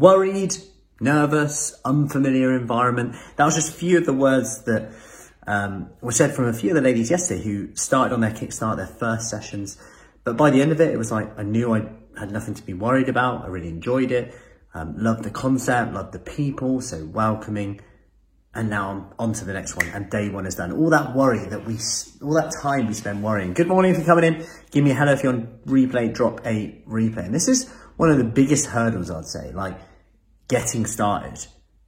worried, nervous, unfamiliar environment. That was just a few of the words that um, were said from a few of the ladies yesterday who started on their Kickstart, their first sessions. But by the end of it, it was like I knew I had nothing to be worried about. I really enjoyed it. Um, loved the concept, loved the people, so welcoming. And now I'm on to the next one, and day one is done. All that worry that we, all that time we spend worrying. Good morning if you're coming in. Give me a hello if you're on replay, drop a replay. And this is one of the biggest hurdles, I'd say, like getting started.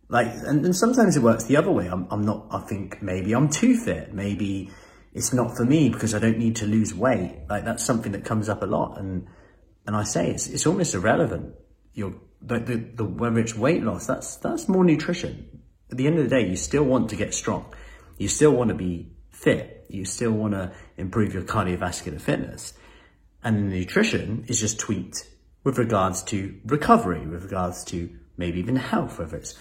Like, and, and sometimes it works the other way. I'm, I'm not, I think maybe I'm too fit. Maybe it's not for me because I don't need to lose weight. Like that's something that comes up a lot. And, and I say it's, it's almost irrelevant. You're, the, the, the, whether it's weight loss, that's, that's more nutrition. At the end of the day, you still want to get strong. You still want to be fit. You still want to improve your cardiovascular fitness. And nutrition is just tweaked with regards to recovery, with regards to maybe even health, whether it's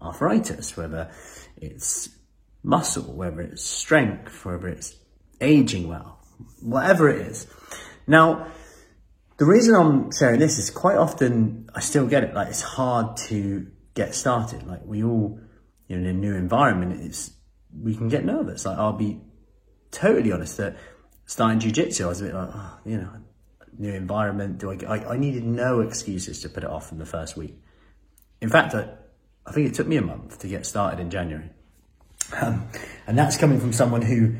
arthritis, whether it's muscle, whether it's strength, whether it's aging well, whatever it is. Now, the reason I'm sharing this is quite often I still get it. Like it's hard to get started. Like we all, you know, in a new environment, it's we can get nervous. Like I'll be totally honest that starting jujitsu, I was a bit like, oh, you know, new environment. Do I, I? I needed no excuses to put it off in the first week. In fact, I, I think it took me a month to get started in January. Um, and that's coming from someone who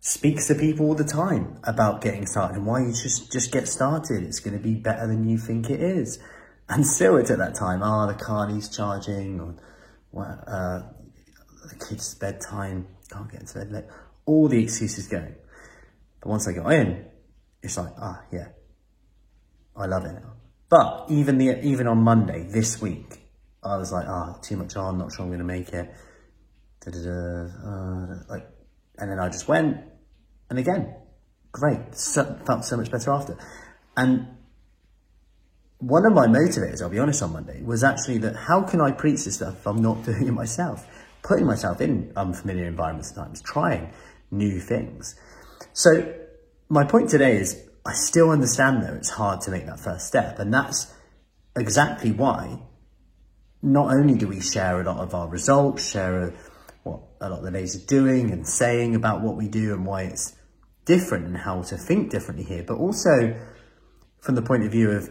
speaks to people all the time about getting started and why you just, just get started. It's going to be better than you think it is. And still it's at that time, ah, oh, the car needs charging or uh, the kid's bedtime, can't get into bed late. All the excuses going. But once I got in, it's like, ah, yeah, I love it now. But even the even on Monday this week, I was like, ah, oh, too much on, not sure I'm going to make it. Da, da, da, uh, like, and then I just went, and again, great, so, felt so much better after. And one of my motivators, I'll be honest, on Monday was actually that how can I preach this stuff if I'm not doing it myself? Putting myself in unfamiliar environments at times, trying new things. So my point today is I still understand though it's hard to make that first step, and that's exactly why not only do we share a lot of our results, share a, what a lot of the ladies are doing and saying about what we do and why it's different and how to think differently here, but also from the point of view of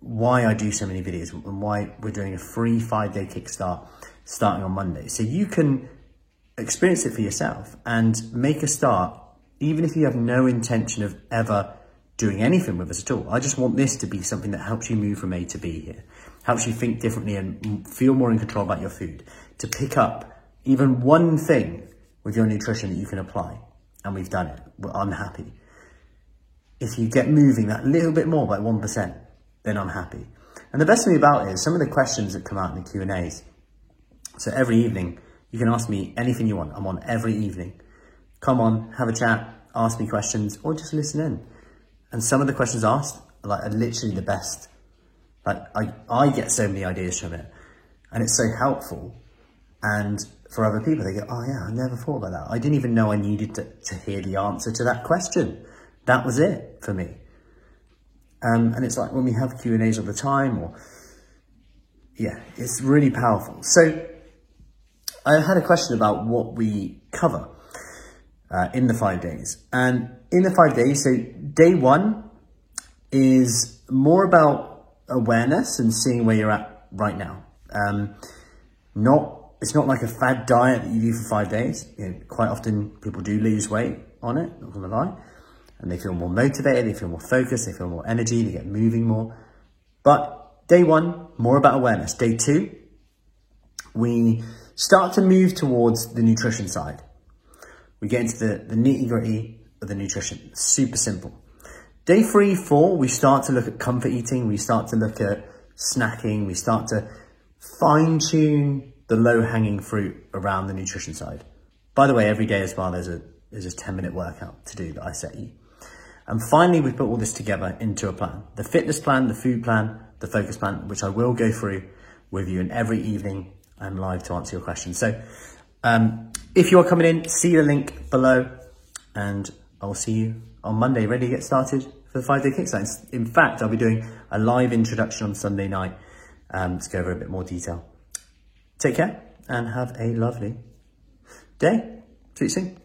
why I do so many videos and why we're doing a free five day kickstart starting on Monday. So you can experience it for yourself and make a start, even if you have no intention of ever doing anything with us at all. I just want this to be something that helps you move from A to B here helps you think differently and feel more in control about your food. To pick up even one thing with your nutrition that you can apply. And we've done it. I'm happy. If you get moving that little bit more by 1%, then I'm happy. And the best thing about it is some of the questions that come out in the Q&As. So every evening, you can ask me anything you want. I'm on every evening. Come on, have a chat, ask me questions, or just listen in. And some of the questions asked like, are literally the best like I, I get so many ideas from it and it's so helpful. And for other people, they go, oh yeah, I never thought about that. I didn't even know I needed to, to hear the answer to that question. That was it for me. Um, and it's like when we have Q and A's all the time, or yeah, it's really powerful. So I had a question about what we cover uh, in the five days, and in the five days, so day one is more about awareness and seeing where you're at right now. Um, not it's not like a fad diet that you do for five days. You know, quite often people do lose weight on it, not gonna lie. And they feel more motivated, they feel more focused, they feel more energy, they get moving more. But day one, more about awareness. Day two, we start to move towards the nutrition side. We get into the, the nitty gritty of the nutrition. Super simple. Day three, four, we start to look at comfort eating. We start to look at snacking. We start to fine tune the low hanging fruit around the nutrition side. By the way, every day as well, there's a, there's a 10 minute workout to do that I set you. And finally, we put all this together into a plan. The fitness plan, the food plan, the focus plan, which I will go through with you. And every evening I'm live to answer your questions. So um, if you are coming in, see the link below and I'll see you on Monday, ready to get started for the five-day kickstart. In fact, I'll be doing a live introduction on Sunday night um, to go over a bit more detail. Take care and have a lovely day. See you soon.